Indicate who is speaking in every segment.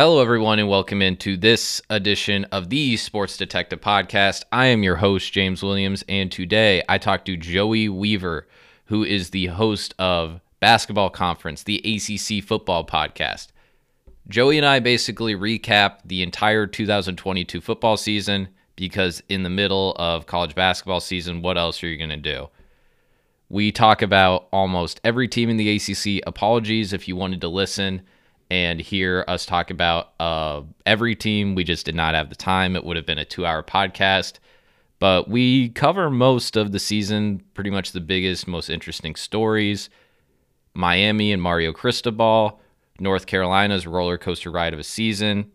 Speaker 1: Hello, everyone, and welcome into this edition of the Sports Detective Podcast. I am your host, James Williams, and today I talk to Joey Weaver, who is the host of Basketball Conference, the ACC football podcast. Joey and I basically recap the entire 2022 football season because, in the middle of college basketball season, what else are you going to do? We talk about almost every team in the ACC. Apologies if you wanted to listen and hear us talk about uh, every team. We just did not have the time. It would have been a two hour podcast. But we cover most of the season, pretty much the biggest, most interesting stories. Miami and Mario Cristobal, North Carolina's roller coaster ride of a season,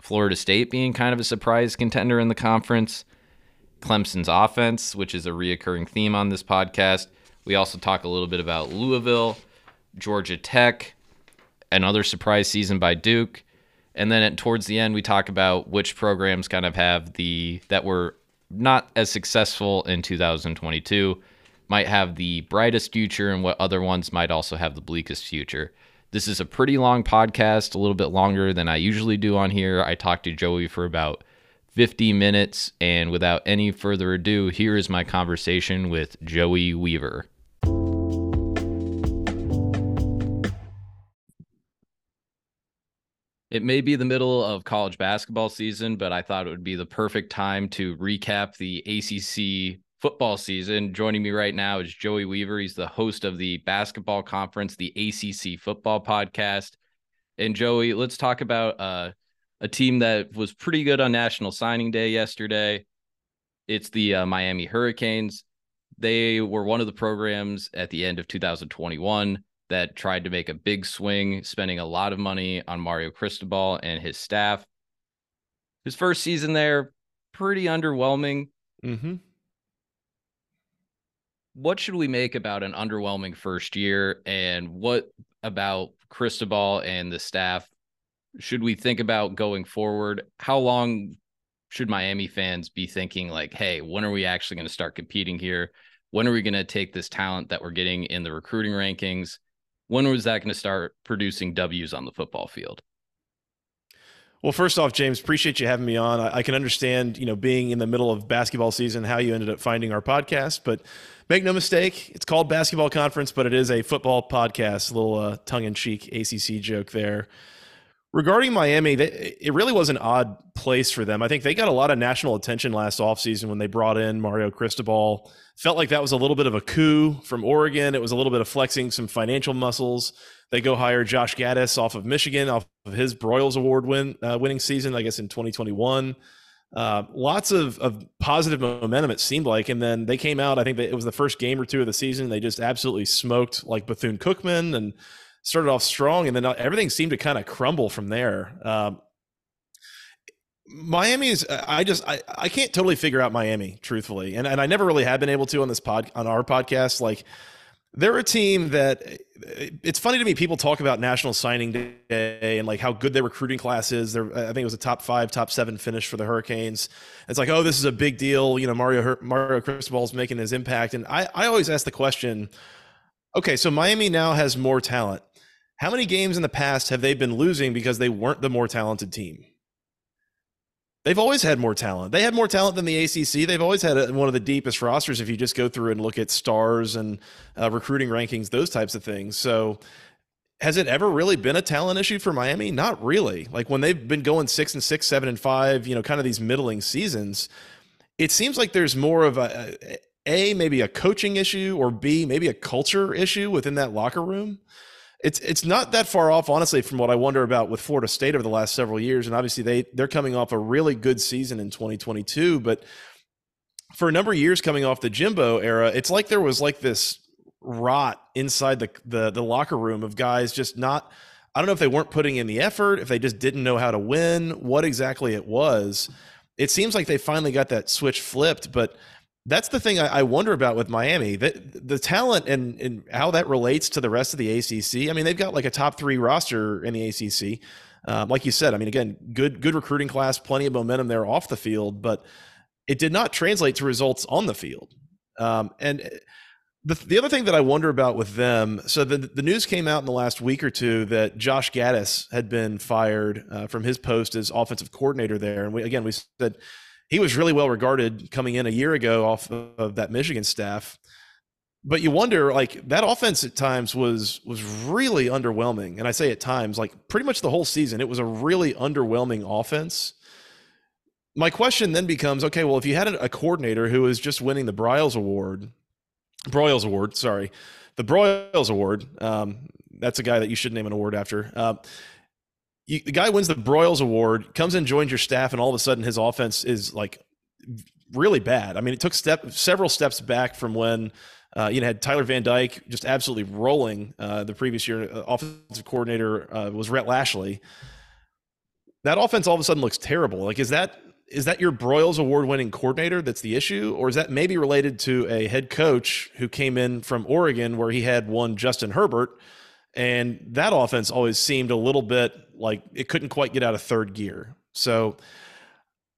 Speaker 1: Florida State being kind of a surprise contender in the conference, Clemson's offense, which is a reoccurring theme on this podcast. We also talk a little bit about Louisville, Georgia Tech, another surprise season by Duke. And then at, towards the end, we talk about which programs kind of have the that were not as successful in 2022 might have the brightest future and what other ones might also have the bleakest future. This is a pretty long podcast, a little bit longer than I usually do on here. I talked to Joey for about 50 minutes, and without any further ado, here is my conversation with Joey Weaver. It may be the middle of college basketball season, but I thought it would be the perfect time to recap the ACC football season. Joining me right now is Joey Weaver. He's the host of the basketball conference, the ACC football podcast. And Joey, let's talk about uh, a team that was pretty good on National Signing Day yesterday. It's the uh, Miami Hurricanes. They were one of the programs at the end of 2021 that tried to make a big swing, spending a lot of money on Mario Cristobal and his staff. His first season there, pretty underwhelming.
Speaker 2: Mm-hmm.
Speaker 1: What should we make about an underwhelming first year, and what about Cristobal and the staff should we think about going forward? How long should Miami fans be thinking, like, hey, when are we actually going to start competing here? When are we going to take this talent that we're getting in the recruiting rankings when was that going to start producing W's on the football field?
Speaker 2: Well, first off, James, appreciate you having me on. I, I, can understand, you know, being in the middle of basketball season, how you ended up finding our podcast. But make no mistake, it's called Basketball Conference, but it is a football podcast. A little uh, tongue-in-cheek ACC joke there. Regarding Miami, they, it really was an odd place for them. I think they got a lot of national attention last offseason when they brought in Mario Cristobal. Felt like that was a little bit of a coup from Oregon. It was a little bit of flexing some financial muscles. They go hire Josh Gattis off of Michigan, off of his Broyles Award win uh, winning season, I guess in 2021. Uh, lots of, of positive momentum, it seemed like. And then they came out, I think it was the first game or two of the season. They just absolutely smoked like Bethune Cookman and started off strong, and then uh, everything seemed to kind of crumble from there. Um, Miami is uh, I just I, I can't totally figure out Miami truthfully. And and I never really have been able to on this pod on our podcast. Like they're a team that uh, it's funny to me people talk about national signing day and like how good their recruiting class is. They're I think it was a top 5 top 7 finish for the Hurricanes. It's like oh this is a big deal. You know Mario Mario Cristobal's making his impact. And I I always ask the question okay so Miami now has more talent. How many games in the past have they been losing because they weren't the more talented team? They've always had more talent. They had more talent than the ACC. They've always had one of the deepest rosters if you just go through and look at stars and uh, recruiting rankings, those types of things. So, has it ever really been a talent issue for Miami? Not really. Like when they've been going six and six, seven and five, you know, kind of these middling seasons, it seems like there's more of a, a maybe a coaching issue or B maybe a culture issue within that locker room it's it's not that far off, honestly, from what I wonder about with Florida State over the last several years. And obviously, they they're coming off a really good season in 2022, but for a number of years coming off the Jimbo era, it's like there was like this rot inside the the, the locker room of guys just not. I don't know if they weren't putting in the effort, if they just didn't know how to win, what exactly it was. It seems like they finally got that switch flipped, but that's the thing I, wonder about with Miami. The, the talent and, and how that relates to the rest of the ACC. I mean, they've got like a top three roster in the ACC. Um, like you said, I mean, again, good good recruiting class, plenty of momentum there off the field, but it did not translate to results on the field. Um, and The, the other thing that I wonder about with them, so the, the news came out in the last week or two that Josh Gattis had been fired uh, from his post as offensive coordinator there. And we, again, we said he was really well regarded coming in a year ago off of that Michigan staff. But you wonder, like that offense at times was was really underwhelming, and I say at times, like pretty much the whole season, it was a really underwhelming offense. My question then becomes, okay, well, if you had a coordinator who is just winning the Briles Award Broyles Award, sorry, the Broyles Award. Um, that's a guy that you should name an award after. Uh, you, the guy wins the Broyles Award, comes and joins your staff, and all of a sudden his offense is like really bad. I mean, it took step several steps back from when uh, you know had Tyler Van Dyke just absolutely rolling uh, the previous year. Uh, offensive coordinator uh, was Rhett Lashlee. That offense all of a sudden looks terrible. Like, is that is that your Broyles award winning coordinator that's the issue? Or is that maybe related to a head coach who came in from Oregon where he had one Justin Herbert? And that offense always seemed a little bit like it couldn't quite get out of third gear. So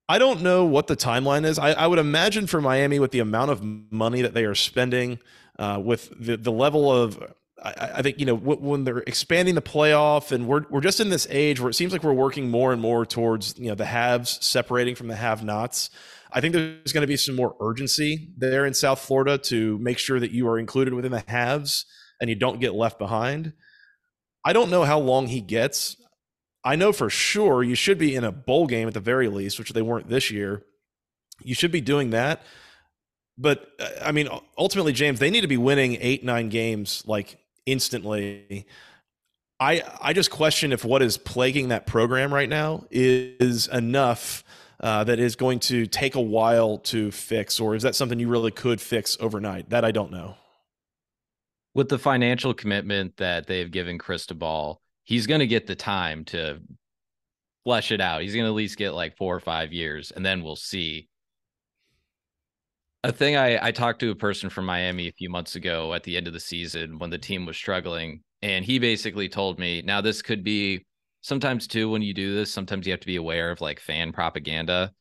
Speaker 2: I don't know what the timeline is. I, I would imagine for Miami, with the amount of money that they are spending, uh, with the, the level of I, I, think you know when they're expanding the playoff, and we're we're just in this age where it seems like we're working more and more towards you know the haves separating from the have-nots. I think there's going to be some more urgency there in South Florida to make sure that you are included within the haves and you don't get left behind. I don't know how long he gets. I know for sure you should be in a bowl game at the very least, which they weren't this year. You should be doing that. But uh, I mean, ultimately, James, they need to be winning eight, nine games like instantly. I I just question if what is plaguing that program right now is enough uh, that is going to take a while to fix, or is that something you really could fix overnight? That I don't know.
Speaker 1: With the financial commitment that they've given Cristobal, he's going to get the time to flesh it out. He's going to at least get like four or five years, and then we'll see a thing I, I talked to a person from Miami a few months ago at the end of the season when the team was struggling, and he basically told me, now this could be sometimes too when you do this, sometimes you have to be aware of like fan propaganda.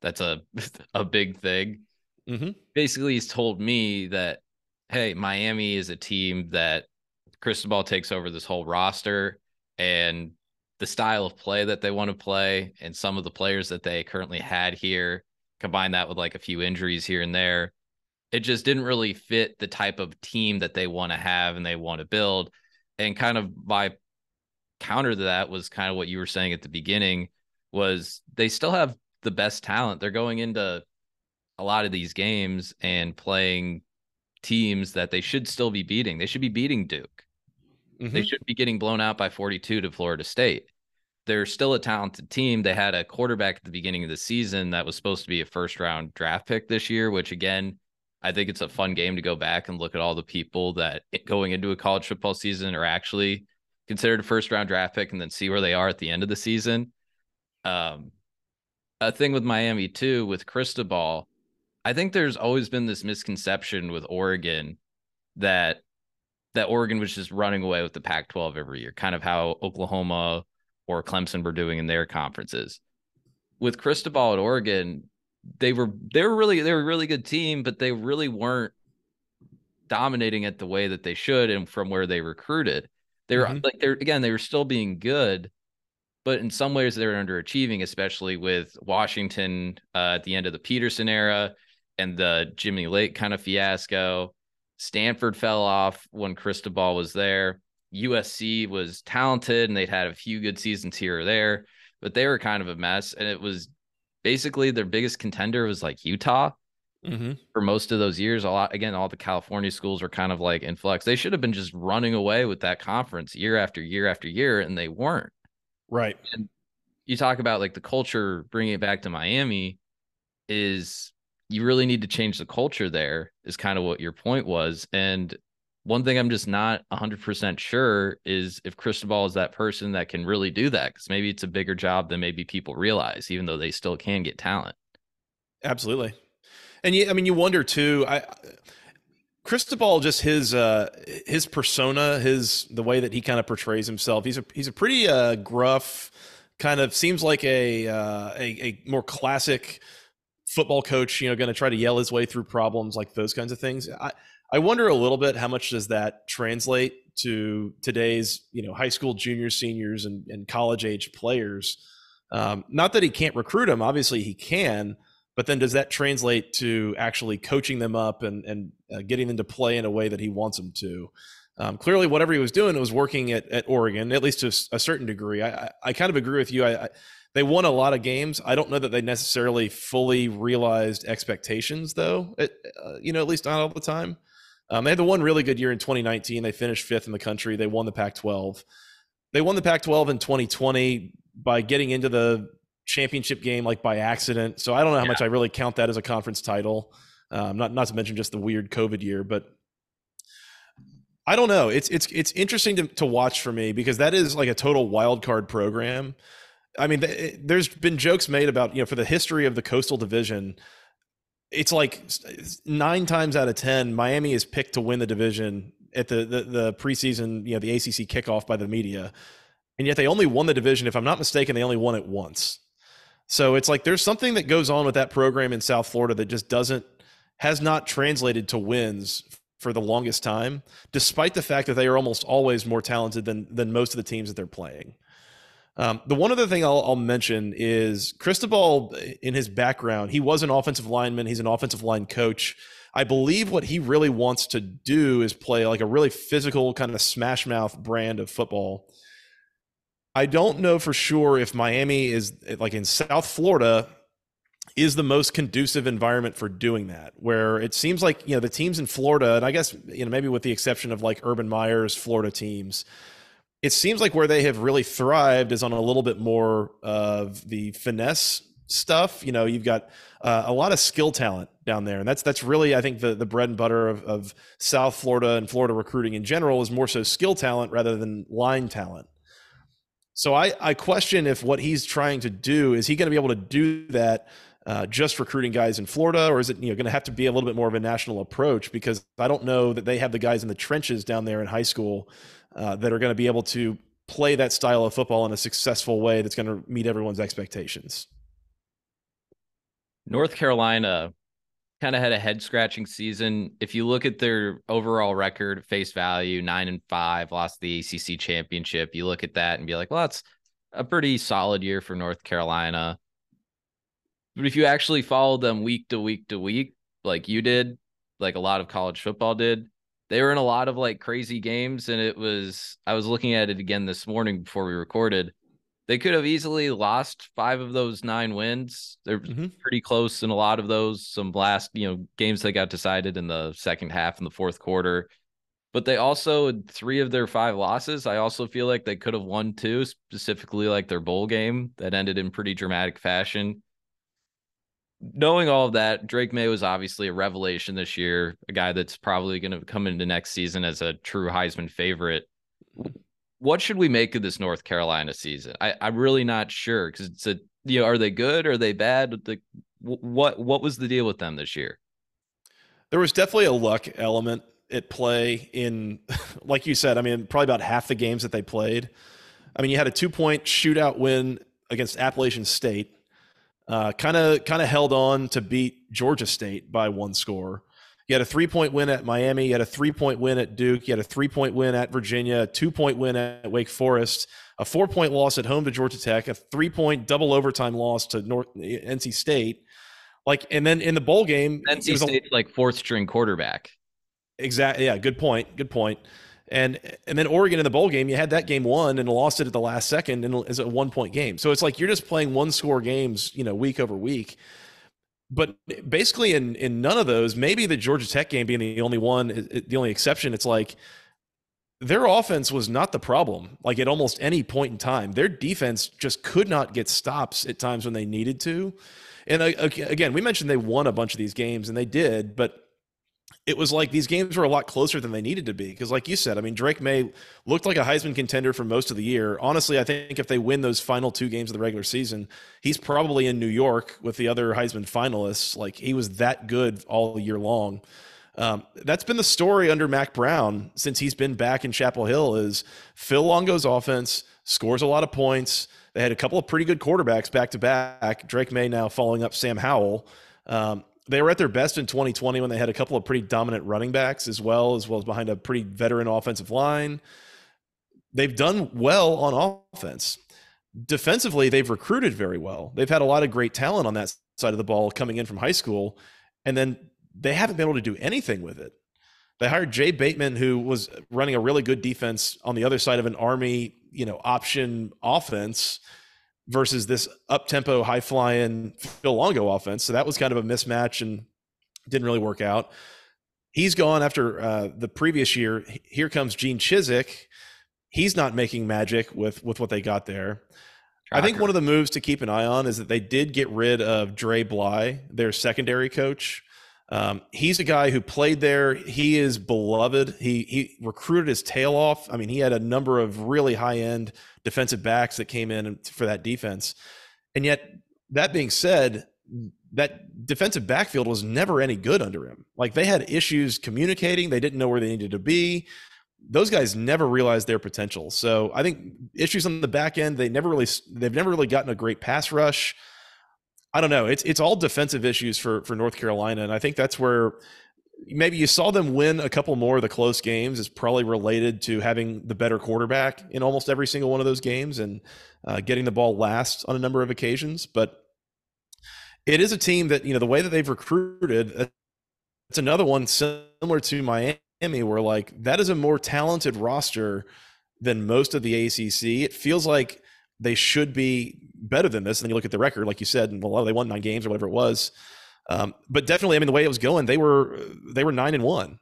Speaker 1: That's a a big thing. Mm-hmm. Basically, he's told me that hey, Miami is a team that Cristobal takes over this whole roster and the style of play that they want to play and some of the players that they currently had here combine that with like a few injuries here and there it just didn't really fit the type of team that they want to have and they want to build. And kind of my counter to that was kind of what you were saying at the beginning was they still have the best talent. They're going into a lot of these games and playing teams that they should still be beating they should be beating duke mm-hmm. they should be getting blown out by 42 to florida state they're still a talented team. They had a quarterback at the beginning of the season that was supposed to be a first round draft pick this year, which again, I think it's a fun game to go back and look at all the people that going into a college football season are actually considered a first round draft pick and then see where they are at the end of the season. Um, a thing with Miami too, with Cristobal, I think there's always been this misconception with Oregon that that Oregon was just running away with the Pac-12 every year, kind of how Oklahoma or Clemson were doing in their conferences. With Cristobal at Oregon, they were they were really they were a really good team, but they really weren't dominating it the way that they should and from where they recruited. They were mm-hmm. like they're again, they were still being good, but in some ways they were underachieving, especially with Washington uh, at the end of the Petersen era and the Jimmy Lake kind of fiasco. Stanford fell off when Cristobal was there. USC was talented and they'd had a few good seasons here or there, but they were kind of a mess. And it was basically their biggest contender was like Utah mm-hmm. for most of those years. A lot again, all the California schools were kind of like in flux. They should have been just running away with that conference year after year after year, and they weren't.
Speaker 2: Right.
Speaker 1: And you talk about like the culture, bringing it back to Miami, is you really need to change the culture there, is kind of what your point was. And one thing I'm just not 100% sure is if Cristobal is that person that can really do that because maybe it's a bigger job than maybe people realize, even though they still can get talent.
Speaker 2: Absolutely. And you, I mean, you wonder too, I, Cristobal, just his, uh, his persona, his, the way that he kind of portrays himself, he's a, he's a pretty, uh, gruff kind of seems like a, uh, a, a more classic football coach, you know, going to try to yell his way through problems like those kinds of things. I, I wonder a little bit how much does that translate to today's you know high school juniors, seniors, and, and college age players. Um, not that he can't recruit them, obviously he can, but then does that translate to actually coaching them up and and uh, getting them to play in a way that he wants them to? Um, clearly, whatever he was doing it was working at, at Oregon, at least to a certain degree. I, I, I kind of agree with you. I, I, they won a lot of games. I don't know that they necessarily fully realized expectations, though. It, uh, you know, at least not all the time. Um, they had the one really good year in 2019. They finished fifth in the country. They won the Pac-12. They won the Pac-12 in 2020 by getting into the championship game like by accident. So I don't know how yeah. much I really count that as a conference title. Um, not not to mention just the weird COVID year, but I don't know. It's it's it's interesting to, to watch for me because that is like a total wild card program. I mean, th- there's been jokes made about you know for the history of the Coastal Division. It's like nine times out of ten, Miami is picked to win the division at the, the the preseason, you know, the ACC kickoff by the media, and yet they only won the division. If I'm not mistaken, they only won it once. So it's like there's something that goes on with that program in South Florida that just doesn't has not translated to wins for the longest time, despite the fact that they are almost always more talented than than most of the teams that they're playing. Um, the one other thing I'll, I'll, mention is Cristobal, in his background, he was an offensive lineman. He's an offensive line coach. I believe what he really wants to do is play like a really physical kind of smash mouth brand of football. I don't know for sure if Miami is like in South Florida is the most conducive environment for doing that where it seems like you know the teams in Florida and I guess you know maybe with the exception of like Urban Meyer's Florida teams it seems like where they have really thrived is on a little bit more of the finesse stuff. You know, you've got uh, a lot of skill talent down there, and that's that's really I think the the bread and butter of, of South Florida and Florida recruiting in general is more so skill talent rather than line talent. So I I question if what he's trying to do is he going to be able to do that. Uh, just recruiting guys in Florida, or is it you know going to have to be a little bit more of a national approach? Because I don't know that they have the guys in the trenches down there in high school uh, that are going to be able to play that style of football in a successful way that's going to meet everyone's expectations.
Speaker 1: North Carolina kind of had a head scratching season. If you look at their overall record, face value, nine and five, lost the ACC championship, you look at that and be like, well, that's a pretty solid year for North Carolina. But if you actually follow them week to week to week, like you did, like a lot of college football did, they were in a lot of like crazy games and it was i was looking at it again this morning before we recorded. They could have easily lost five of those nine wins. They're mm-hmm. pretty close in a lot of those some last you know games that got decided in the second half in the fourth quarter. But they also three of their five losses i also feel like they could have won two specifically like their bowl game that ended in pretty dramatic fashion knowing all of that, Drake Maye was obviously a revelation this year, a guy that's probably going to come into next season as a true Heisman favorite. What should we make of this North Carolina season? I, I'm really not sure because it's a you know, are they good? Are they bad? The, what what was the deal with them this year?
Speaker 2: There was definitely a luck element at play in, like you said. I mean, probably about half the games that they played. I mean, you had a two point shootout win against Appalachian State kind of kind of held on to beat Georgia State by one score. You had a three point win at Miami. You had a three point win at Duke. You had a three point win at Virginia. A two point win at Wake Forest. A four point loss at home to Georgia Tech. A three point double overtime loss to North eh, NC State. Like, and then in the bowl game,
Speaker 1: NC State like fourth string quarterback.
Speaker 2: Exactly. Yeah. Good point. Good point. And and then Oregon in the bowl game, you had that game won and lost it at the last second, and a one point game. So it's like you're just playing one score games, you know, week over week. But basically, in in none of those, maybe the Georgia Tech game being the only one, the only exception, it's like their offense was not the problem. Like at almost any point in time, their defense just could not get stops at times when they needed to. And uh, again, we mentioned they won a bunch of these games, and they did, but it was like these games were a lot closer than they needed to be. Because, like you said, I mean, Drake Maye looked like a Heisman contender for most of the year. Honestly, I think if they win those final two games of the regular season, he's probably in New York with the other Heisman finalists. Like he was that good all year long. Um, that's been the story under Mack Brown since he's been back in Chapel Hill. Is Phil Longo's offense scores a lot of points. They had a couple of pretty good quarterbacks back to back. Drake Maye now following up Sam Howell. Um, they were at their best in 2020 when they had a couple of pretty dominant running backs as well, as well as behind a pretty veteran offensive line. They've done well on offense. Defensively, they've recruited very well. They've had a lot of great talent on that side of the ball coming in from high school, and then they haven't been able to do anything with it. They hired Jay Bateman, who was running a really good defense on the other side of an Army, you know, option offense versus this up tempo, high flying Phil Longo offense. So that was kind of a mismatch and didn't really work out. He's gone after uh, the previous year. Here comes Gene Chizik. He's not making magic with with what they got there. I think one of the moves to keep an eye on is that they did get rid of Dre Bly, their secondary coach. Um, he's a guy who played there. He is beloved. He he recruited his tail off. I mean, he had a number of really high end defensive backs that came in for that defense. And yet, that being said, that defensive backfield was never any good under him. Like they had issues communicating, they didn't know where they needed to be. Those guys never realized their potential. So I think issues on the back end, they never really they've never really gotten a great pass rush. I don't know. It's it's all defensive issues for for North Carolina, and I think that's where maybe you saw them win a couple more of the close games is probably related to having the better quarterback in almost every single one of those games and uh, getting the ball last on a number of occasions. But it is a team that, you know, the way that they've recruited, it's another one similar to Miami, where like that is a more talented roster than most of the ACC. It feels like they should be better than this. And then you look at the record, like you said, and well, they won nine games or whatever it was. Um, but definitely, I mean, the way it was going, they were they were nine and one.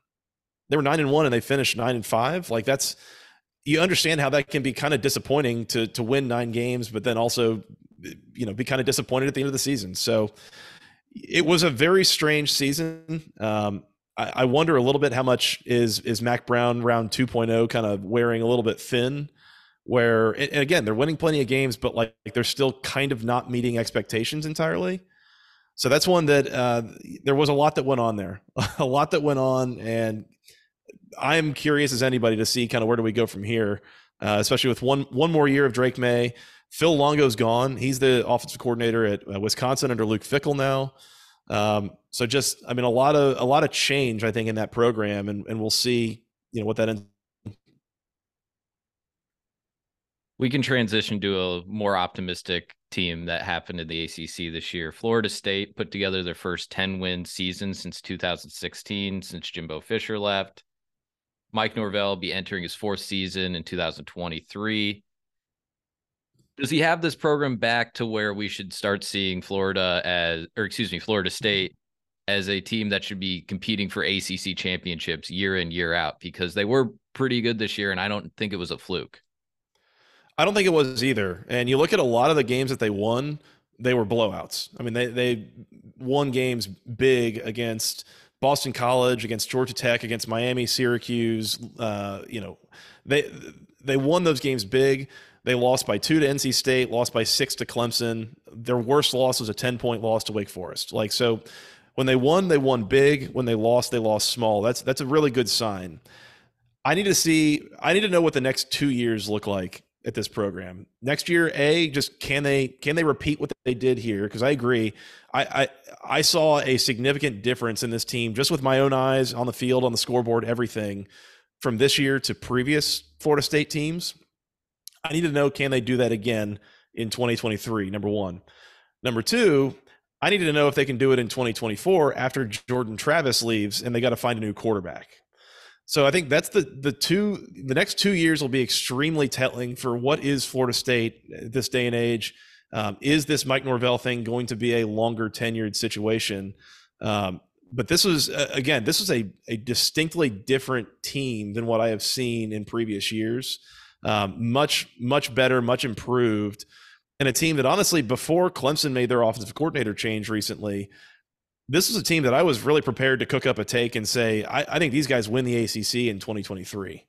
Speaker 2: They were nine and one, and they finished nine and five. Like that's you understand how that can be kind of disappointing to to win nine games, but then also you know be kind of disappointed at the end of the season. So it was a very strange season. Um, I, I wonder a little bit how much is is Mack Brown round 2.0 kind of wearing a little bit thin where and again they're winning plenty of games but like, they're still kind of not meeting expectations entirely so that's one that uh, there was a lot that went on there, a lot that went on, and I'm curious as anybody to see kind of where do we go from here, uh, especially with one one more year of Drake Maye. Phil Longo's gone; he's the offensive coordinator at uh, Wisconsin under Luke Fickell now. Um, so just, I mean, a lot of a lot of change, I think, in that program, and and we'll see, you know, what that ends
Speaker 1: we can transition to a more optimistic team that happened in the ACC this year. Florida State put together their first 10 win season since 2016, since Jimbo Fisher left. Mike Norvell will be entering his fourth season in 2023. Does he have this program back to where we should start seeing Florida as, or excuse me, Florida State as a team that should be competing for ACC championships year in, year out? Because they were pretty good this year, and I don't think it was a fluke.
Speaker 2: I don't think it was either. And you look at a lot of the games that they won, they were blowouts. I mean, they they won games big against Boston College, against Georgia Tech, against Miami, Syracuse. Uh, you know, they they won those games big. They lost by two to NC State, lost by six to Clemson. Their worst loss was a ten point loss to Wake Forest. Like so, when they won, they won big. When they lost, they lost small. That's that's a really good sign. I need to see. I need to know what the next two years look like at this program. Next year a just can they can they repeat what they did here? Because i agree. I, I i saw a significant difference in this team just with my own eyes on the field on the scoreboard everything from this year to previous florida state teams. I need to know can they do that again in 2023 number one. Number two i need to know if they can do it in 2024 after jordan travis leaves and they got to find a new quarterback so I think that's the the two the next two years will be extremely telling for what is Florida State this day and age. Um, is this Mike Norvell thing going to be a longer tenured situation? Um, but this was again, this was a a distinctly different team than what I have seen in previous years. Um, much much better, much improved, and a team that honestly before Clemson made their offensive coordinator change recently this is a team that I was really prepared to cook up a take and say, I, I think these guys win the ACC in 2023.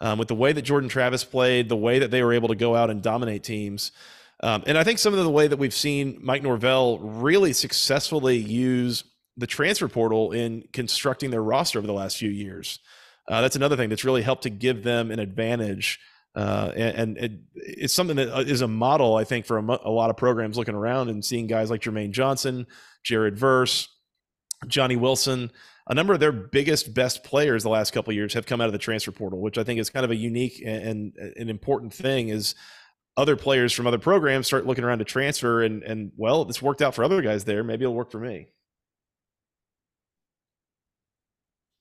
Speaker 2: Um, with the way that Jordan Travis played, the way that they were able to go out and dominate teams. Um, and I think some of the way that we've seen Mike Norvell really successfully use the transfer portal in constructing their roster over the last few years. Uh, that's another thing that's really helped to give them an advantage. Uh, and, and it, it's something that uh, a model, I think, for a, a, lot of programs looking around and seeing guys like Jermaine Johnson, Jared Verse, Johnny Wilson, a number of their biggest, best players the last couple years have come out of the transfer portal, which I think is kind of a unique and, and an important thing. Is other players from other programs start looking around to transfer, and and well, this worked out for other guys there. Maybe it'll work for me.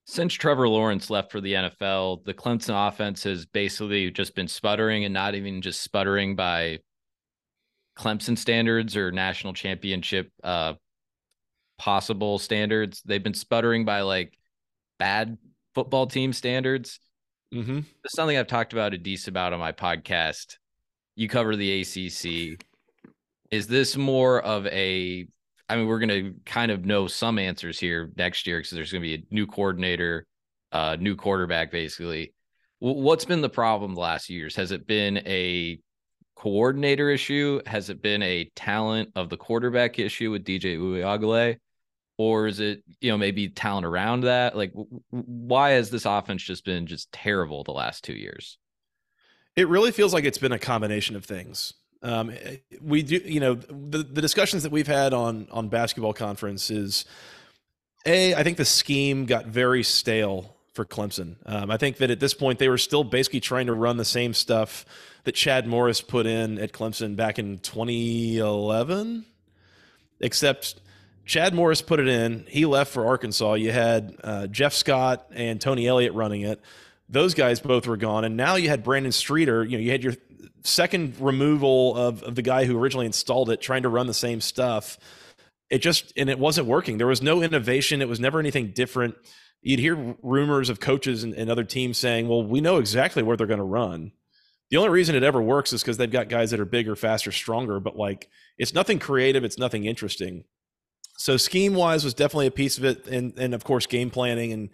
Speaker 1: Since Trevor Lawrence left for the NFL, the Clemson offense has basically just been sputtering and not even just sputtering by Clemson standards or national championship uh, possible standards. They've been sputtering by like bad football team standards.
Speaker 2: Mm-hmm.
Speaker 1: It's something I've talked about a decent about on my podcast. You cover the ACC. Is this more of a I mean, we're going to kind of know some answers here next year because there's going to be a new coordinator, uh, new quarterback, basically. W- what's been the problem the last years? Has it been a coordinator issue? Has it been a talent of the quarterback issue with DJ Uiagalelei? Or is it, you know, maybe talent around that? Like, w- why has this offense just been just terrible the last two years?
Speaker 2: It really feels like it's been a combination of things. Um, we do, you know, the, the discussions that we've had on on basketball conference is, a, I think the scheme got very stale for Clemson. Um, I think that at this point they were still basically trying to run the same stuff that Chad Morris put in at Clemson back in 2011, except Chad Morris put it in. He left for Arkansas. You had uh, Jeff Scott and Tony Elliott running it. Those guys both were gone, and now you had Brandon Streeter. You know, you had your second removal of, of the guy who originally installed it trying to run the same stuff it just and it wasn't working there was no innovation it was never anything different you'd hear rumors of coaches and, and other teams saying well we know exactly where they're going to run the only reason it ever works is because they've got guys that are bigger faster stronger but like it's nothing creative it's nothing interesting so scheme wise was definitely a piece of it and and of course game planning and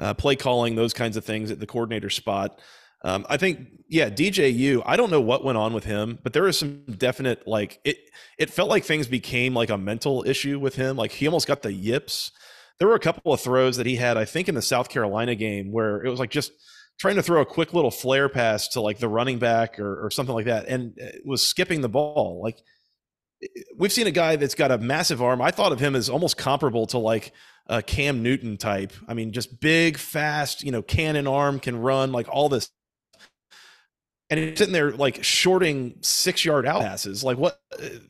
Speaker 2: uh, play calling those kinds of things at the coordinator spot um, I think, yeah, DJU. I don't know what went on with him, but there was some definite like it. It felt like things became like a mental issue with him. Like he almost got the yips. There were a couple of throws that he had, I think, in the South Carolina game where it was like just trying to throw a quick little flare pass to like the running back or, or something like that, and was skipping the ball. Like we've seen a guy that's got a massive arm. I thought of him as almost comparable to like a Cam Newton type. I mean, just big, fast, you know, cannon arm, can run, like all this and he's sitting there like shorting six yard out passes. Like what?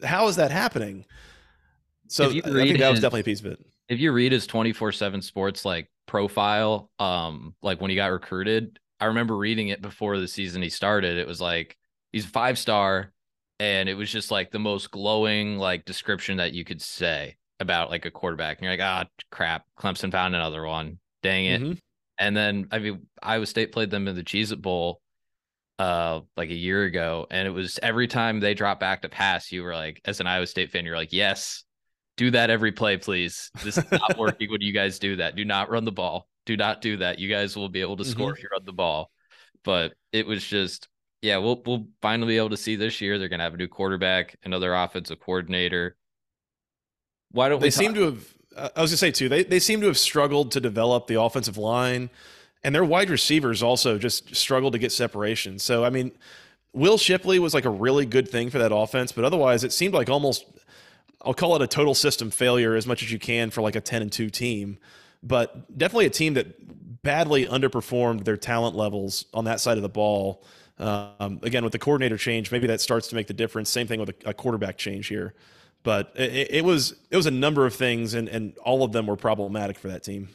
Speaker 2: How is that happening? So I think that was definitely a piece of it.
Speaker 1: If you read his twenty four seven sports like profile, um, like when he got recruited, I remember reading it before the season he started. It was like he's five star, and it was just like the most glowing like description that you could say about like a quarterback. And you're like, ah, crap, Clemson found another one. Dang it. Mm-hmm. And then I mean, Iowa State played them in the Cheez It Bowl uh like a year ago and it was every time they dropped back to pass you were like as an Iowa State fan you're like yes do that every play please this is not working when you guys do that do not run the ball do not do that you guys will be able to score mm-hmm. if you run the ball but it was just yeah we'll we'll finally be able to see this year they're going to have a new quarterback another offensive coordinator why don't
Speaker 2: they seem to have uh, I was going to say too they they seem to have struggled to develop the offensive line and their wide receivers also just struggled to get separation. So I mean, Will Shipley was like a really good thing for that offense, but otherwise it seemed like almost I'll call it a total system failure as much as you can for like a 10 and 2 team, but definitely a team that badly underperformed their talent levels on that side of the ball. Um, again, with the coordinator change, maybe that starts to make the difference. Same thing with a, a quarterback change here, but it, it, was it was a number of things, and and all of them were problematic for that team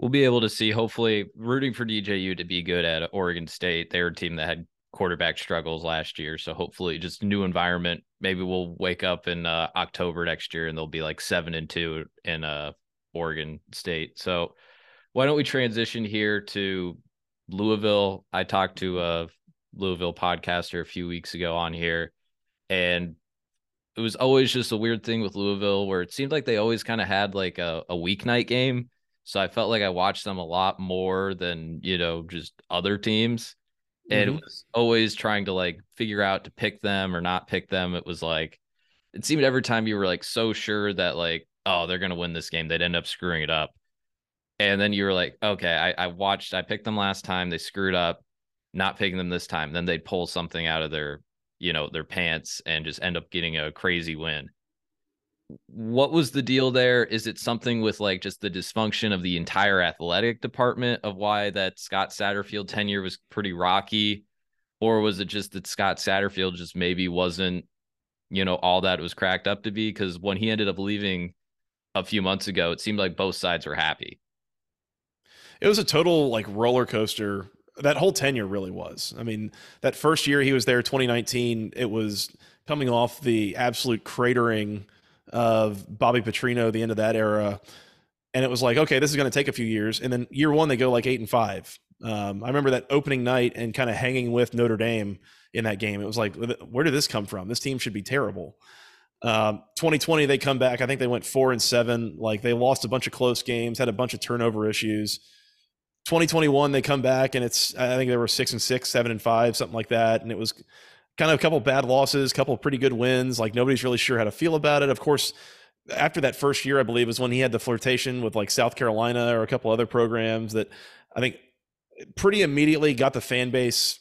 Speaker 1: we'll be able to see hopefully rooting for DJU to be good at Oregon State. They're a team that had quarterback struggles last year, so hopefully just new environment. Maybe we'll wake up in uh, October next year and they'll be like seven and two in uh, Oregon State. So why don't we transition here to Louisville? I talked to a Louisville podcaster a few weeks ago on here, and it was always just a weird thing with Louisville where it seemed like they always kind of had like a, a weeknight game so I felt like I watched them a lot more than, you know, just other teams. And mm-hmm. it was always trying to like figure out to pick them or not pick them. It was like, it seemed every time you were like so sure that like, oh, they're going to win this game, they'd end up screwing it up. And then you were like, okay, I, I watched, I picked them last time, they screwed up, not picking them this time. Then they'd pull something out of their, you know, their pants and just end up getting a crazy win. what was the deal there? Is it something with like just the dysfunction of the entire athletic department of why that Scott Satterfield tenure was pretty rocky? Or was it just that Scott Satterfield just maybe wasn't, you know, all that was cracked up to be? Because when he ended up leaving a few months ago, it seemed like both sides were happy.
Speaker 2: It was a total like roller coaster. That whole tenure really was. I mean, that first year he was there, 2019, it was coming off the absolute cratering of Bobby Petrino, the end of that era. And it was like, okay, this is going to take a few years. And then year one, they go like eight and five. Um, I remember that opening night and kind of hanging with Notre Dame in that game. It was like, where did this come from? This team should be terrible. Um, 2020, they come back. I think they went four and seven. Like they lost a bunch of close games, had a bunch of turnover issues. 2021, they come back and it's, I think they were six and six, seven and five, something like that. And it was kind of a couple bad losses, a couple pretty good wins. Like nobody's really sure how to feel about it. Of course, after that first year, I believe is when he had the flirtation with like South Carolina or a couple other programs that I think pretty immediately got the fan base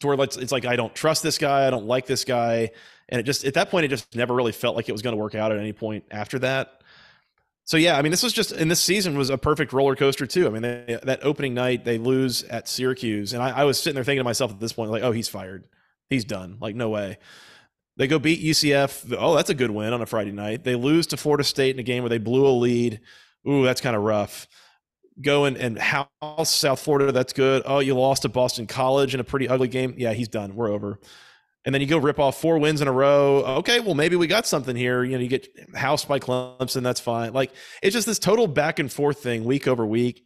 Speaker 2: to where it's, it's like I don't trust this guy, I don't like this guy, and it just at that point it just never really felt like it was going to work out at any point after that. So yeah, I mean, this was just and this season was a perfect roller coaster too. I mean, they, that opening night they lose at Syracuse, and I, I was sitting there thinking to myself at this point, like, oh, he's fired he's done. Like, no way. They go beat UCF. Oh, that's a good win on a Friday night. They lose to Florida State in a game where they blew a lead. Ooh, that's kind of rough. Go and, and house South Florida. That's good. Oh, you lost to Boston College in a pretty ugly game. Yeah, he's done. We're over. And then you go rip off four wins in a row. Okay, well, maybe we got something here. You know, you get housed by Clemson. That's fine. Like, it's just this total back and forth thing week over week.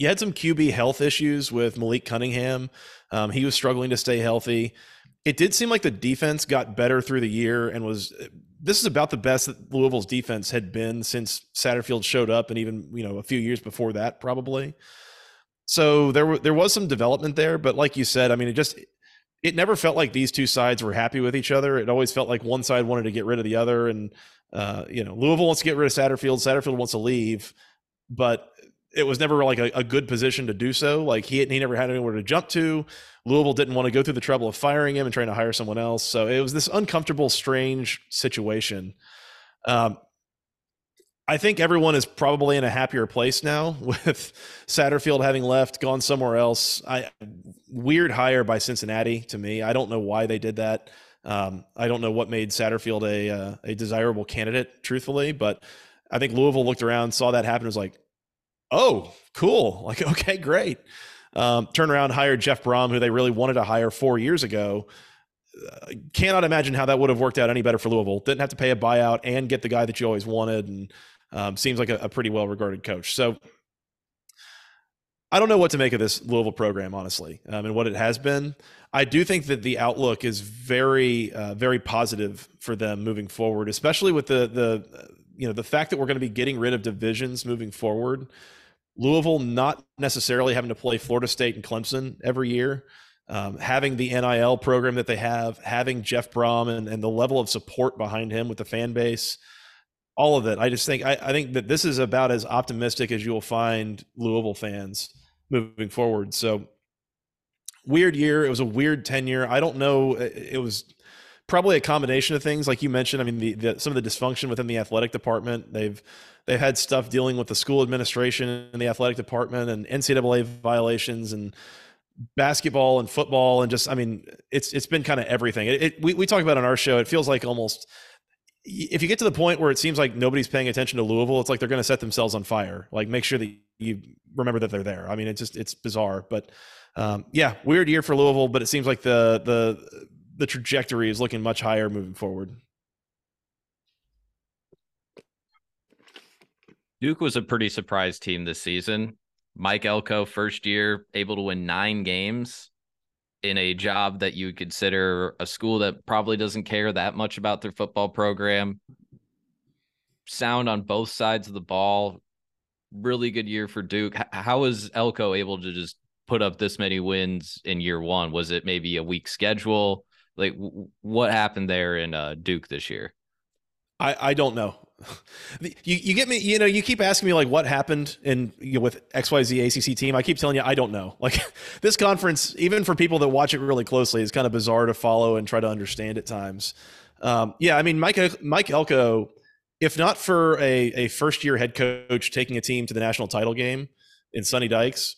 Speaker 2: You had some QB health issues with Malik Cunningham. Um, he was struggling to stay healthy. It did seem like the defense got better through the year and was. This is about the best that Louisville's defense had been since Satterfield showed up, and even you know a few years before that, probably. So there there was some development there, but like you said, I mean, it just it never felt like these two sides were happy with each other. It always felt like one side wanted to get rid of the other, and uh, you know, Louisville wants to get rid of Satterfield. Satterfield wants to leave, but it was never like a, a, good position to do so. Like he he never had anywhere to jump to. Louisville didn't want to go through the trouble of firing him and trying to hire someone else. So it was this uncomfortable, strange situation. Um, I think everyone is probably in a happier place now with Satterfield having left, gone somewhere else. I weird hire by Cincinnati to me. I don't know why they did that. Um, I don't know what made Satterfield a uh, a desirable candidate, truthfully, but I think Louisville looked around, saw that happen, was like, oh, cool. Like, okay, great. Um, turn around, hired Jeff Brohm, who they really wanted to hire four years ago. Uh, cannot imagine how that would have worked out any better for Louisville. Didn't have to pay a buyout and get the guy that you always wanted, and um, seems like a, a pretty well regarded coach. So I don't know what to make of this Louisville program, honestly, um, and what it has been. I do think that the outlook is very, uh, very positive for them moving forward, especially with the the you know the fact that we're going to be getting rid of divisions moving forward Louisville not necessarily having to play Florida State and Clemson every year, um, having the NIL program that they have, having Jeff Brohm and, and, the level of support behind him with the fan base, all of it. I just think I, I think that this is about as optimistic as you'll find Louisville fans moving forward. So weird year. It was a weird tenure. I don't know. It was probably a combination of things, like you mentioned. I mean, the, the, some of the dysfunction within the athletic department. They've they've had stuff dealing with the school administration and the athletic department and NCAA violations and basketball and football and just I mean, it's it's been kind of everything. It, it, we we talk about on our show. It feels like almost if you get to the point where it seems like nobody's paying attention to Louisville, it's like they're going to set themselves on fire. Like make sure that you remember that they're there. I mean, it's just it's bizarre, but um, yeah, weird year for Louisville, but it seems like the the the trajectory is looking much higher moving forward.
Speaker 1: Duke was a pretty surprise team this season. Mike Elko, first year, able to win nine games in a job that you would consider a school that probably doesn't care that much about their football program. Sound on both sides of the ball. Really good year for Duke. How was Elko able to just put up this many wins in year one? Was it maybe a weak schedule? Like what happened there in uh, Duke this year?
Speaker 2: I, I don't know. you, you get me, you know, you keep asking me like what happened in you know, with XYZ ACC team. I keep telling you, I don't know. Like this conference, even for people that watch it really closely, is kind of bizarre to follow and try to understand at times. Um, yeah, I mean, Mike, Mike Elko, if not for a, a first year head coach taking a team to the national title game in Sonny Dykes,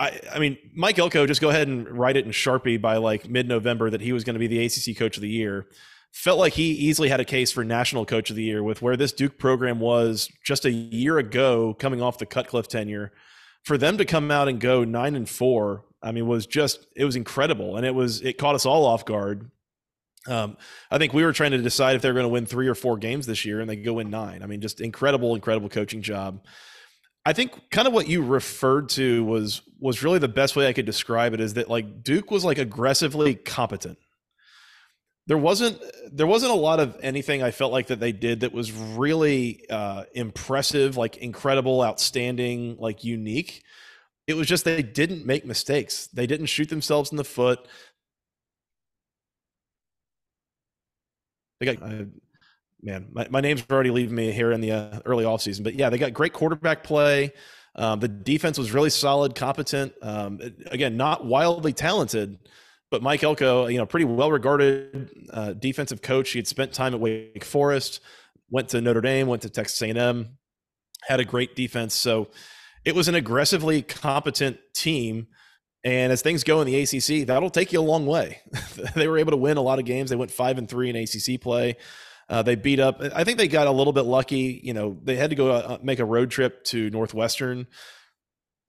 Speaker 2: I, I mean, Mike Elko, just go ahead and write it in Sharpie by like mid November that he was going to be the ACC coach of the year. Felt like he easily had a case for national coach of the year with where this Duke program was just a year ago, coming off the Cutcliffe tenure. For them to come out and go nine and four, I mean, was just it was incredible, and it was it caught us all off guard. Um, I think we were trying to decide if they're going to win three or four games this year, and they go in nine. I mean, just incredible, incredible coaching job. I think kind of what you referred to was was really the best way I could describe it is that like Duke was like aggressively competent. There wasn't there wasn't a lot of anything I felt like that they did that was really uh, impressive, like incredible, outstanding, like unique. It was just they didn't make mistakes. They didn't shoot themselves in the foot. They got uh, man, my, my name's already leaving me here in the uh, early offseason, but yeah, they got great quarterback play. Um, the defense was really solid, competent. Um, again, not wildly talented, but Mike Elko, you know, pretty well regarded uh, defensive coach. He had spent time at Wake Forest, went to Notre Dame, went to Texas A&M, had a great defense. So it was an aggressively competent team and as things go in the ACC, that'll take you a long way. they were able to win a lot of games. They went five and three in ACC play. Uh, they beat up. I think they got a little bit lucky. You know, they had to go uh, make a road trip to Northwestern.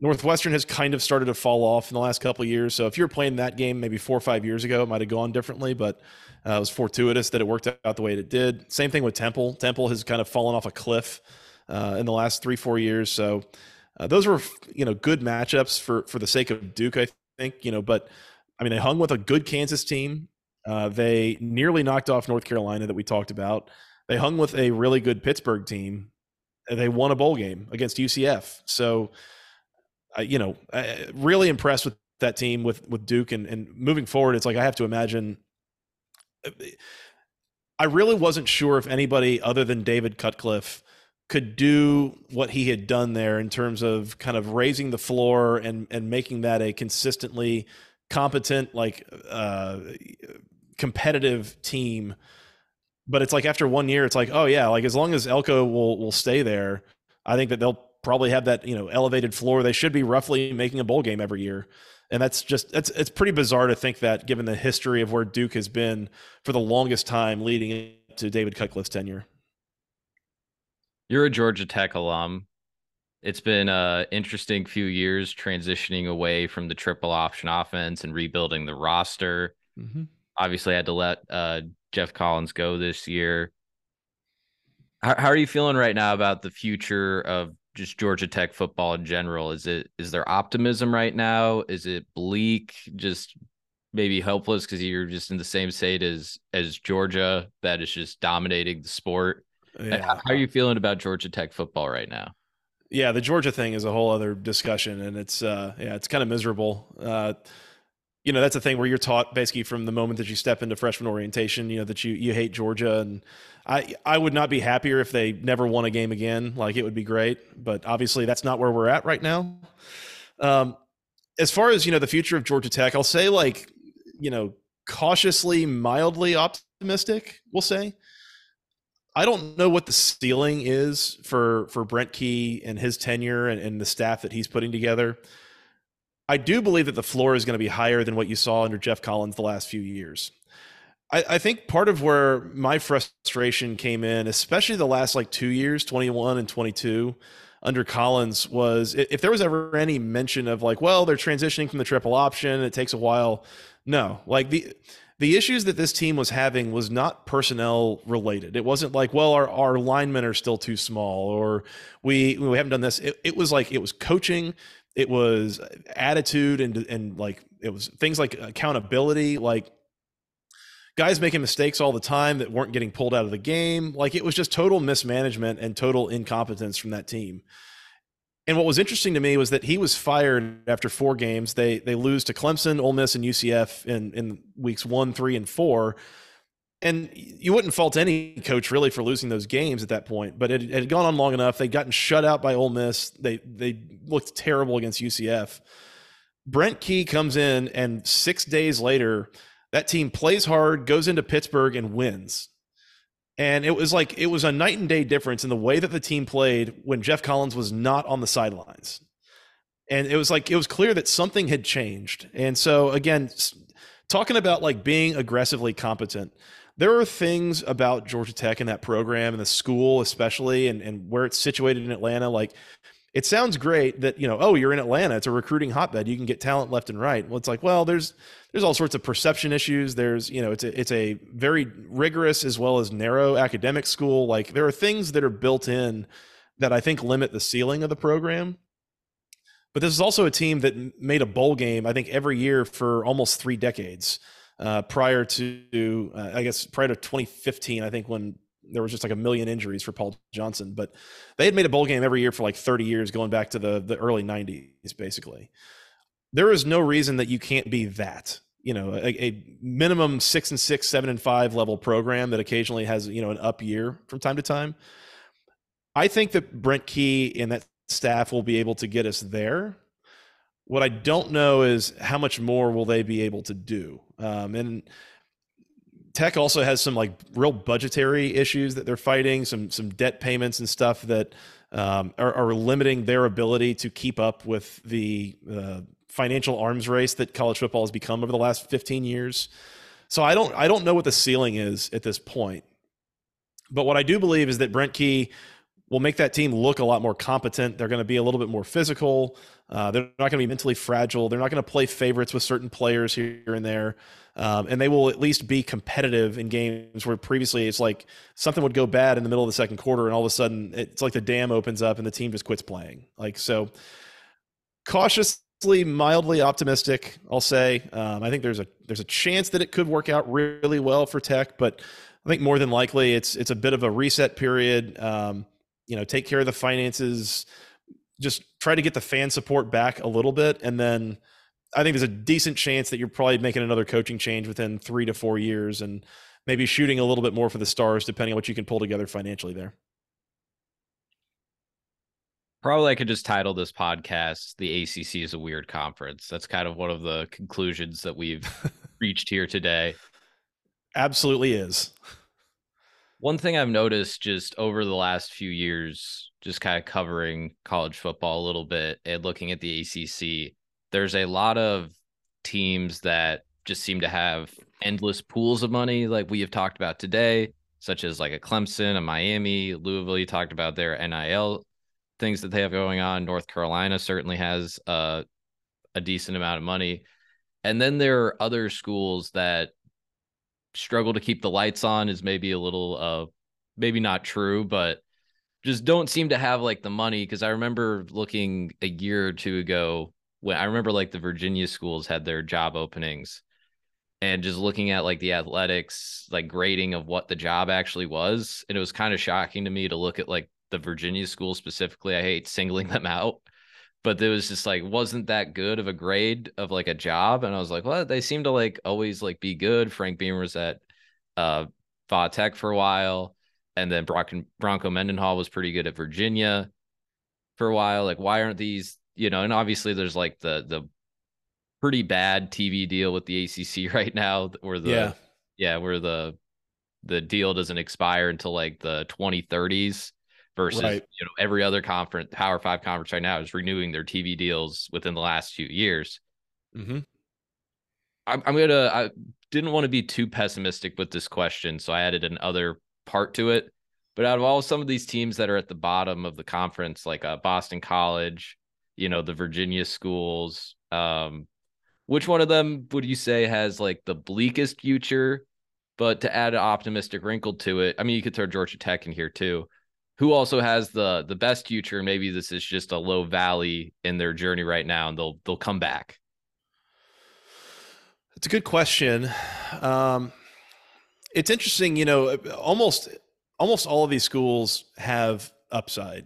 Speaker 2: Northwestern has kind of started to fall off in the last couple years. So if you're playing that game maybe four or five years ago, it might have gone differently. But uh, it was fortuitous that it worked out the way it did. Same thing with Temple. Temple has kind of fallen off a cliff uh, in the last three four years. So uh, those were you know good matchups for for the sake of Duke, I think. You know, but I mean they hung with a good Kansas team. Uh, they nearly knocked off North Carolina that we talked about. They hung with a really good Pittsburgh team. They won a bowl game against UCF. So, uh, you know, really impressed with that team with with Duke and and moving forward. It's like I have to imagine. Uh, I really wasn't sure if anybody other than David Cutcliffe could do what he had done there in terms of kind of raising the floor and and making that a consistently competent like uh, competitive team but it's like after one year it's like oh yeah like as long as elko will will stay there i think that they'll probably have that you know elevated floor they should be roughly making a bowl game every year and that's just it's it's pretty bizarre to think that given the history of where duke has been for the longest time leading to david cutcliffe's tenure
Speaker 1: you're a Georgia Tech alum. It's been a interesting few years transitioning away from the triple option offense and rebuilding the roster. Mm-hmm. Obviously, I had to let uh, Geoff Collins go this year. How, how are you feeling right now about the future of just Georgia Tech football in general? Is it is there optimism right now? Is it bleak? Just maybe hopeless because you're just in the same state as as Georgia that is just dominating the sport. Yeah. How are you feeling about Georgia Tech football right now?
Speaker 2: Yeah, the Georgia thing is a whole other discussion, and it's uh, yeah, it's kind of miserable. Uh, you know, that's a thing where you're taught basically from the moment that you step into freshman orientation, you know, that you you hate Georgia, and I I would not be happier if they never won a game again. Like it would be great, but obviously that's not where we're at right now. Um, as far as you know, the future of Georgia Tech, I'll say like you know cautiously, mildly optimistic. We'll say I don't know what the ceiling is for for Brent Key and his tenure and, and the staff that he's putting together. I do believe that the floor is going to be higher than what you saw under Geoff Collins the last few years. I, I, think part of where my frustration came in, especially the last like two years, 21 and 22, under Collins, was if there was ever any mention of like, well, they're transitioning from the triple option, it takes a while. No, like the the issues that this team was having was not personnel related. It wasn't like, well, our, our linemen are still too small or we we haven't done this. It, it was like it was coaching, it was uh, attitude and and like it was things like accountability, like guys making mistakes all the time that weren't getting pulled out of the game. Like it was just total mismanagement and total incompetence from that team. And what was interesting to me was that he was fired after four games. They they lose to Clemson, Ole Miss, and UCF in in weeks one, three, and four. And you wouldn't fault any coach really for losing those games at that point. But it, it had gone on long enough. They'd gotten shut out by Ole Miss. They they looked terrible against UCF. Brent Key comes in, and six days later, that team plays hard, goes into Pittsburgh, and wins. And it was like it was a night and day difference in the way that the team played when Geoff Collins was not on the sidelines. And it was like it was clear that something had changed. And so again, talking about like being aggressively competent, there are things about Georgia Tech and that program and the school especially and, and where it's situated in Atlanta. Like it sounds great that, you know, oh, you're in Atlanta, it's a recruiting hotbed. You can get talent left and right. Well, it's like, well, there's there's all sorts of perception issues. There's, you know, it's a it's a very rigorous as well as narrow academic school. Like there are things that are built in that I think limit the ceiling of the program. But this is also a team that made a bowl game, I think, every year for almost three decades. Uh, prior to, uh, I guess, prior to 2015, I think when there was just like a million injuries for Paul Johnson, but they had made a bowl game every year for like 30 years, going back to the the early 90s, basically. There is no reason that you can't be that. You know, a, a minimum six and six, seven and five level program that occasionally has you know an up year from time to time. I think that Brent Key and that staff will be able to get us there. What I don't know is how much more will they be able to do. Um, and Tech also has some like real budgetary issues that they're fighting, some some debt payments and stuff that um, are, are, limiting their ability to keep up with the uh, financial arms race that college football has become over the last 15 years. So I don't I don't know what the ceiling is at this point. But what I do believe is that Brent Key will make that team look a lot more competent. They're going to be a little bit more physical. Uh, they're not going to be mentally fragile. They're not going to play favorites with certain players here and there. Um, and they will at least be competitive in games where previously it's like something would go bad in the middle of the second quarter and all of a sudden it's like the dam opens up and the team just quits playing. Like, so cautiously, mildly optimistic, I'll say. Um, I think there's a, there's a chance that it could work out really well for Tech, but I think more than likely it's, it's a bit of a reset period. Um, you know, take care of the finances, just try to get the fan support back a little bit. And then I think there's a decent chance that you're probably making another coaching change within three to four years and maybe shooting a little bit more for the stars, depending on what you can pull together financially there.
Speaker 1: Probably I could just title this podcast The ACC is a Weird Conference. That's kind of one of the conclusions that we've reached here today.
Speaker 2: Absolutely is.
Speaker 1: One thing I've noticed just over the last few years, just kind of covering college football a little bit and looking at the ACC, there's a lot of teams that just seem to have endless pools of money, like we have talked about today, such as like a Clemson, a Miami, Louisville. You talked about their NIL things that they have going on. North Carolina certainly has uh, a decent amount of money. And then there are other schools that struggle to keep the lights on is maybe a little uh maybe not true, but just don't seem to have like the money because I remember looking a year or two ago when I remember like the Virginia schools had their job openings and just looking at like the athletics like grading of what the job actually was and it was kind of shocking to me to look at like the Virginia school specifically. I hate singling them out, but it was just like wasn't that good of a grade of like a job and i was like well they seem to like always like be good. Frank beamer was at uh Va Tech for a while and then Bronco, Bronco Mendenhall was pretty good at Virginia for a while like why aren't these you know and obviously there's like the the pretty bad TV deal with the ACC right now where the yeah, yeah where the the deal doesn't expire until like the 2030s versus right. you know every other conference power five conference right now is renewing their tv deals within the last few years mm-hmm. I'm, I'm gonna i didn't want to be too pessimistic with this question so i added another part to it but out of all some of these teams that are at the bottom of the conference like uh, boston college you know the virginia schools um which one of them would you say has like the bleakest future but to add an optimistic wrinkle to it i mean you could throw georgia tech in here too who also has the the best future. Maybe this is just a low valley in their journey right now, and they'll they'll come back.
Speaker 2: It's a good question. Um, it's interesting, you know, almost almost all of these schools have upside.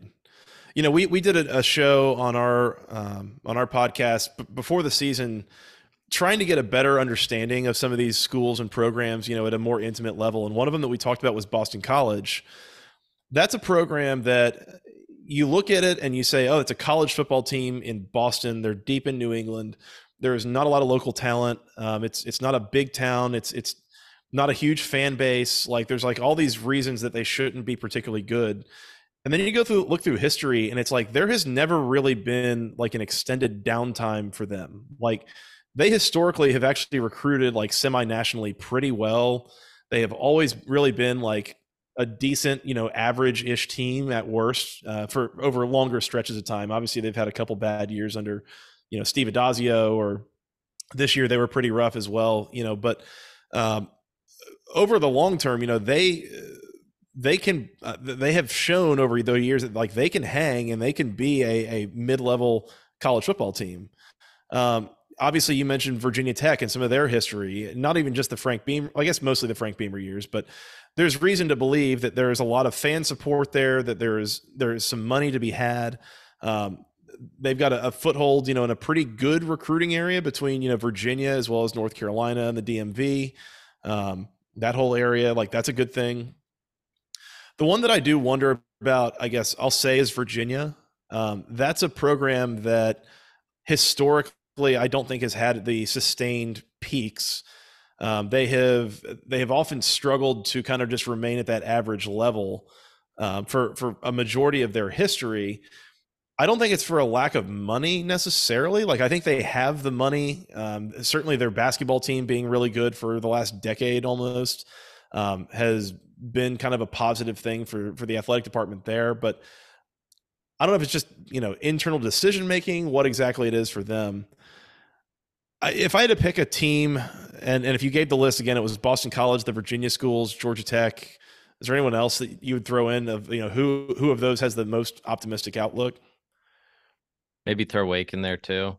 Speaker 2: You know, we we did a, a show on our um, on our podcast b- before the season, trying to get a better understanding of some of these schools and programs. You know, at a more intimate level, and one of them that we talked about was Boston College that's a program that you look at it and you say, oh, it's a college football team in Boston. They're deep in New England. There is not a lot of local talent. Um, it's it's not a big town. It's it's not a huge fan base. Like there's like all these reasons that they shouldn't be particularly good. And then you go through look through history and it's like there has never really been like an extended downtime for them. Like they historically have actually recruited like semi-nationally pretty well. They have always really been like a decent, you know, average-ish team at worst uh, for over longer stretches of time. Obviously, they've had a couple bad years under, you know, Steve Addazio, or this year they were pretty rough as well. You know, but um, over the long term, you know, they they can uh, they have shown over the years that like they can hang and they can be a, a mid-level college football team. Um, obviously, you mentioned Virginia Tech and some of their history. Not even just the Frank Beamer, I guess mostly the Frank Beamer years, but there's reason to believe that there is a lot of fan support there. That there is there is some money to be had. Um, they've got a, a, foothold, you know, in a pretty good recruiting area between you know Virginia as well as North Carolina and the DMV. Um, that whole area, like that's a good thing. The one that I do wonder about, I guess I'll say, is Virginia. Um, that's a program that historically I don't think has had the sustained peaks. Um, they have they have often struggled to kind of just remain at that average level um, for for a majority of their history. I don't think it's for a lack of money necessarily. Like I think they have the money. Um, certainly, their basketball team being really good for the last decade almost um, has been kind of a positive thing for for the athletic department there. But I don't know if it's just you know internal decision making, what exactly it is for them. If I had to pick a team, and and if you gave the list again, it was Boston College, the Virginia schools, Georgia Tech. Is there anyone else that you would throw in of you know who who of those has the most optimistic outlook?
Speaker 1: Maybe throw Wake in there too.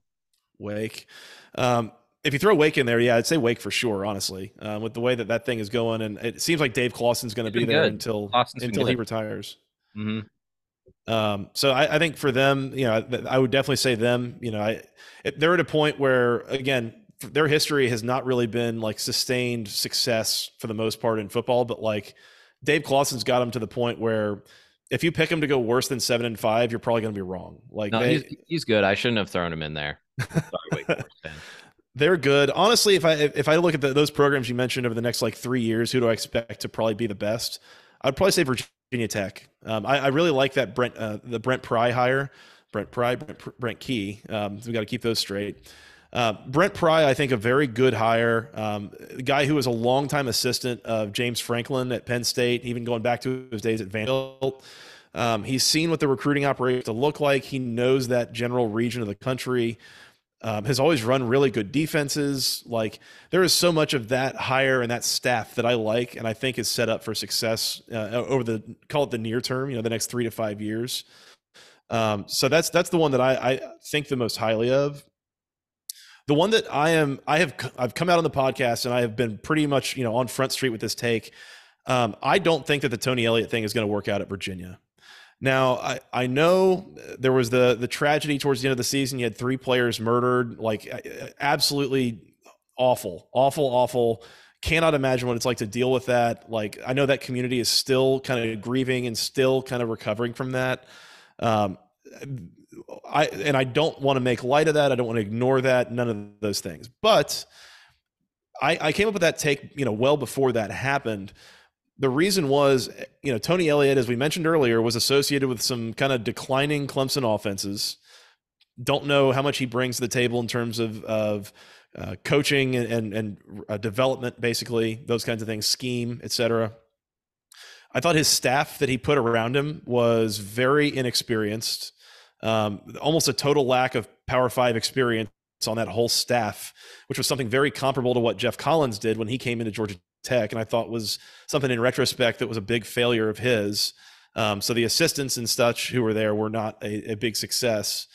Speaker 2: Wake. Um, if you throw Wake in there, yeah, I'd say Wake for sure. Honestly, uh, with the way that that thing is going, and it seems like Dave Clawson's going to be there good. until Clawson's until he retires. Mm-hmm. Um, so I, I, think for them, you know, I would definitely say them. You know, I they're at a point where again, their history has not really been like sustained success for the most part in football, but like Dave Clawson's got them to the point where if you pick him to go worse than seven and five, you're probably going to be wrong. Like
Speaker 1: no, they, he's, he's good. I shouldn't have thrown him in there. Sorry,
Speaker 2: they're good. Honestly, if I if I look at the, those programs you mentioned over the next like three years, who do I expect to probably be the best? I'd probably say Virginia Tech. Um, I, I, really like that Brent uh, the Brent Pry hire, Brent Pry, Brent, Brent Key. Um, so we got to keep those straight. Uh, Brent Pry, I think, a very good hire. Um, guy who was a longtime assistant of James Franklin at Penn State, even going back to his days at Vanderbilt. Um, he's seen what the recruiting operation to look like. He knows that general region of the country um, has always run really good defenses. Like there is so much of that hire and that staff that I like, and I think is set up for success uh, over the call it the near term. You know, the next three to five years. Um, so that's that's the one that I, I think the most highly of. The one that I am, I have, I've come out on the podcast and I have been pretty much, you know, on Front Street with this take. Um, I don't think that the Tony Elliott thing is going to work out at Virginia. Now, I, I know there was the the tragedy towards the end of the season. You had three players murdered, like absolutely awful, awful, awful. Cannot imagine what it's like to deal with that. Like I know that community is still kind of grieving and still kind of recovering from that. Um, I and I don't want to make light of that. I don't want to ignore that. None of those things. But I, I came up with that take, you know, well before that happened the reason was, you know, Tony Elliott, as we mentioned earlier, was associated with some kind of declining Clemson offenses. Don't know how much he brings to the table in terms of of uh, coaching and and, and uh, development, basically those kinds of things, scheme, etc. I thought his staff that he put around him was very inexperienced, um, almost a total lack of Power Five experience on that whole staff, which was something very comparable to what Geoff Collins did when he came into Georgia Tech, and I thought was something in retrospect that was a big failure of his. Um, so the assistants and such who were there were not a, a big success.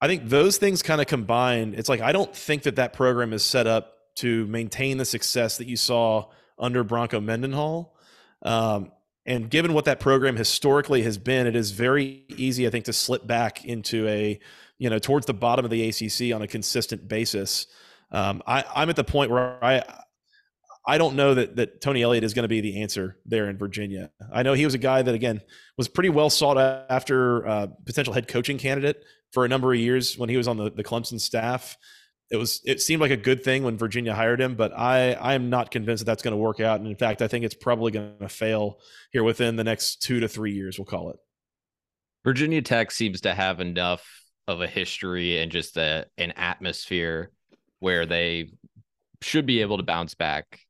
Speaker 2: I think those things kind of combined. It's like I don't think that that program is set up to maintain the success that you saw under Bronco Mendenhall. Um, and given what that program historically has been, it is very easy, I think, to slip back into a, you know, towards the bottom of the ACC on a consistent basis. Um, I, I'm at the point where I I don't know that that Tony Elliott is going to be the answer there in Virginia. I know he was a guy that again was pretty well sought after uh, potential head coaching candidate for a number of years when he was on the, the Clemson staff. it was it seemed like a good thing when Virginia hired him, but I I am not convinced that that's going to work out. And in fact, I think it's probably going to fail here within the next two to three years. We'll call it.
Speaker 1: Virginia Tech seems to have enough of a history and just a, an atmosphere where they should be able to bounce back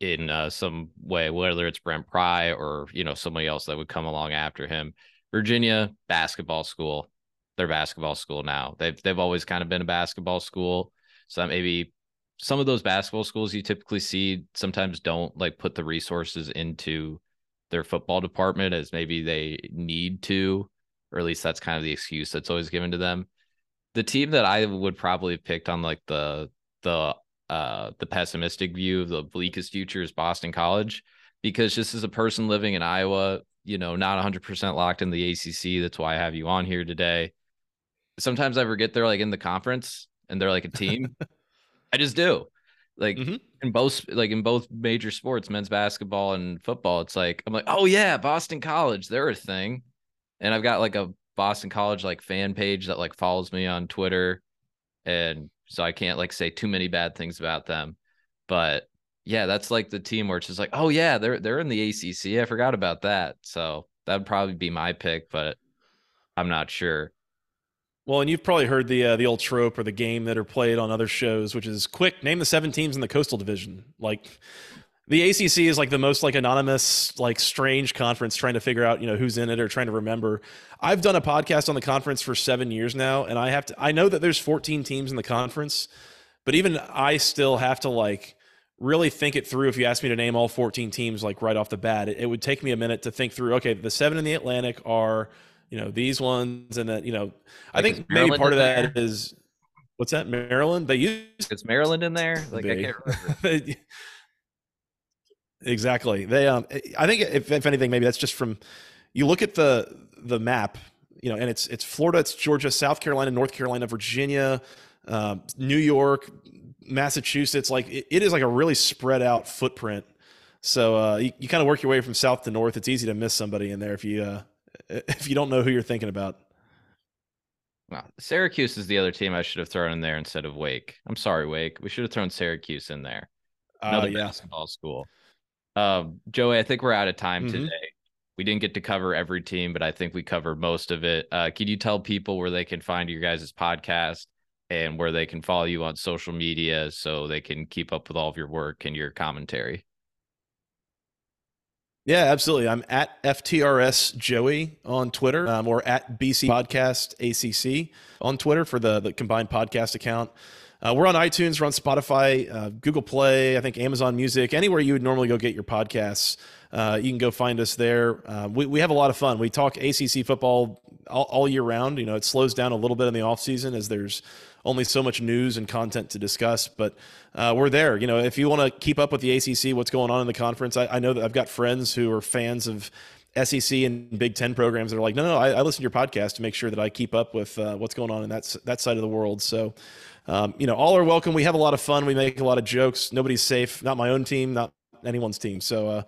Speaker 1: in uh, some way, whether it's Brent Pry or you know somebody else that would come along after him. Virginia basketball school, their basketball school now. They've they've always kind of been a basketball school. So maybe some of those basketball schools you typically see sometimes don't like put the resources into their football department as maybe they need to, or at least that's kind of the excuse that's always given to them. The team that I would probably have picked on like the the uh the pessimistic view of the bleakest future is Boston College because just as a person living in Iowa, you know, not 100% locked in the ACC, that's why I have you on here today. Sometimes I forget they're like in the conference and they're like a team. I just do. Like mm-hmm. in both like in both major sports, men's basketball and football, it's like I'm like, "Oh yeah, Boston College, they're a thing." And I've got like a Boston College like fan page that like follows me on Twitter and so I can't like say too many bad things about them. But yeah, that's like the team where it's just like, "Oh yeah, they're they're in the ACC. I forgot about that." So that'd probably be my pick, but I'm not sure.
Speaker 2: Well, and you've probably heard the uh, the old trope or the game that are played on other shows, which is quick name the seven teams in the Coastal Division. Like the ACC is like the most like anonymous, like strange conference trying to figure out you know who's in it or trying to remember. I've done a podcast on the conference for seven years now, and I have to. I know that there's 14 teams in the conference, but even I still have to like really think it through. If you ask me to name all 14 teams like right off the bat, it, it would take me a minute to think through. Okay, the seven in the Atlantic are you know these ones and then you know i think maybe part of that there? is what's that maryland they use
Speaker 1: it's maryland in there like i can't remember
Speaker 2: exactly they um i think if, if anything maybe that's just from you look at the the map you know and it's it's florida it's georgia south carolina north carolina virginia um, new york massachusetts like it, it is like a really spread out footprint so uh, you, you kind of work your way from south to north it's easy to miss somebody in there if you uh, if you don't know who you're thinking about.
Speaker 1: Well, Syracuse is the other team I should have thrown in there instead of Wake. I'm sorry, Wake. We should have thrown Syracuse in there. Another uh, yeah. basketball school. Um, Joey, I think we're out of time mm-hmm. today. We didn't get to cover every team, but I think we covered most of it. Uh, can you tell people where they can find your guys' podcast and where they can follow you on social media so they can keep up with all of your work and your commentary?
Speaker 2: Yeah, absolutely. I'm at FTRS Joey on Twitter um, or at BC Podcast ACC on Twitter for the, the combined podcast account. Uh, we're on iTunes, we're on Spotify, uh, Google Play, I think Amazon Music, anywhere you would normally go get your podcasts. Uh, you can go find us there. Uh, we, we have a lot of fun. We talk ACC football all, all, year round. You know, it slows down a little bit in the off season as there's only so much news and content to discuss, but uh, we're there. You know, if you want to keep up with the ACC, what's going on in the conference, I, I, know that I've got friends who are fans of SEC and Big Ten programs that are like, no, no, I, I listen to your podcast to make sure that I keep up with uh, what's going on in that that side of the world. So, um, you know, all are welcome. We have a lot of fun. We make a lot of jokes. Nobody's safe. Not my own team. Not anyone's team. So. Uh,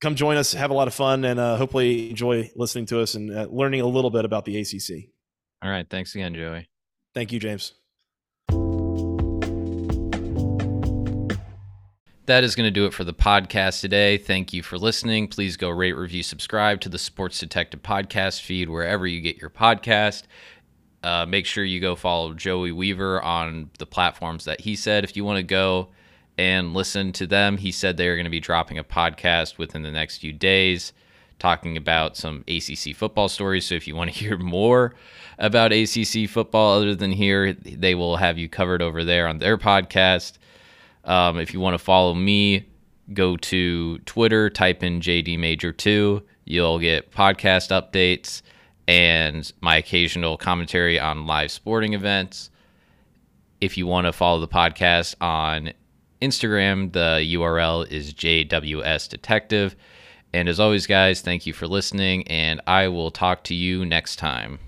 Speaker 2: come join us, have a lot of fun, and uh, hopefully enjoy listening to us and uh, learning a little bit about the ACC.
Speaker 1: All right. Thanks again, Joey.
Speaker 2: Thank you, James.
Speaker 1: That is going to do it for the podcast today. Thank you for listening. Please go rate, review, subscribe to the Sports Detective podcast feed wherever you get your podcast. Uh, make sure you go follow Joey Weaver on the platforms that he said. If you want to go and listen to them, he said they are going to be dropping a podcast within the next few days talking about some ACC football stories. So if you want to hear more about ACC football other than here, they will have you covered over there on their podcast. Um, if you want to follow me, go to Twitter, type in JD Major 2. You'll get podcast updates and my occasional commentary on live sporting events. If you want to follow the podcast on Instagram, the URL is JWS Detective. And as always, guys, thank you for listening, and I will talk to you next time.